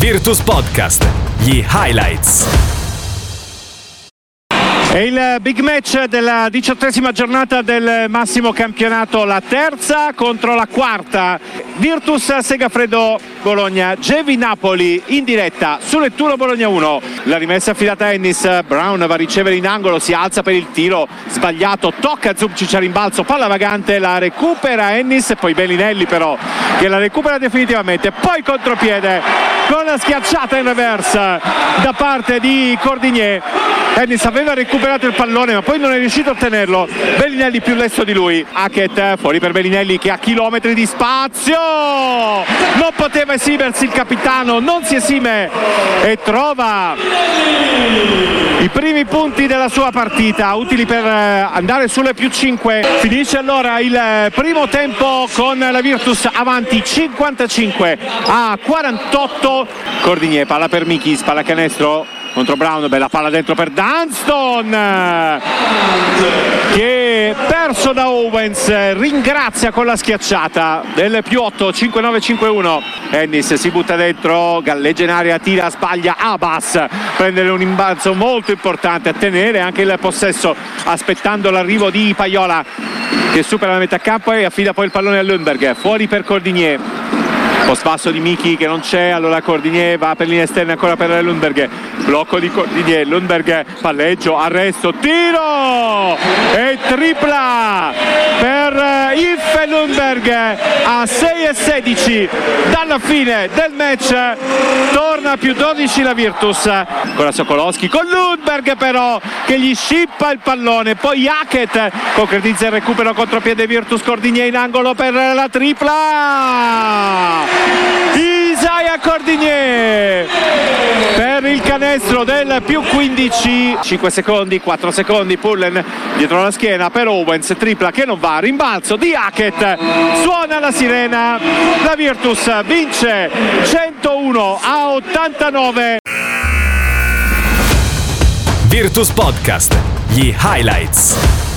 Virtus Podcast, gli highlights. È il big match della diciottesima giornata del massimo campionato, la terza contro la quarta. Virtus Segafredo Bologna, Gevi Napoli in diretta su Lettura Bologna 1. La rimessa affidata a Ennis, Brown va a ricevere in angolo, si alza per il tiro, sbagliato, tocca Zubcic a rimbalzo, palla vagante, la recupera Ennis, poi Bellinelli però che la recupera definitivamente, poi contropiede con la schiacciata in reverse da parte di Cordigné. Ennis aveva recuperato il pallone ma poi non è riuscito a ottenerlo. Bellinelli più lesto di lui. Hackett fuori per Bellinelli che ha chilometri di spazio. Non poteva esimersi il capitano, non si esime e trova i primi punti della sua partita utili per eh, andare sulle più 5 finisce allora il eh, primo tempo con la Virtus avanti 55 a 48 Cordigné palla per Michis pallacanestro contro Brown, bella palla dentro per Dunston perso da Owens ringrazia con la schiacciata del più 8 5-9-5-1 Ennis si butta dentro galleggia in aria tira sbaglia Abbas prendere un imbalzo molto importante a tenere anche il possesso aspettando l'arrivo di Paiola che supera la metà campo e affida poi il pallone a Lundberg fuori per Cordigné post basso di Miki che non c'è allora Cordigné va per linea esterna ancora per Lundberg. Blocco di Cordigné Lundberg palleggio arresto tiro! E tripla Lundberg a 6 e 16 dalla fine del match torna più 12 la Virtus. Ancora Sokolowski con Lundberg però che gli scippa il pallone. Poi Hackett concretizza il recupero contropiede Virtus Cordigné in angolo per la tripla. Isaiah Cordigné per il canestro del più 15 5 secondi 4 secondi Pullen dietro la schiena per Owens tripla che non va rimbalzo di Hackett. Suona la sirena la Virtus vince 101 a 89 Virtus Podcast, gli highlights.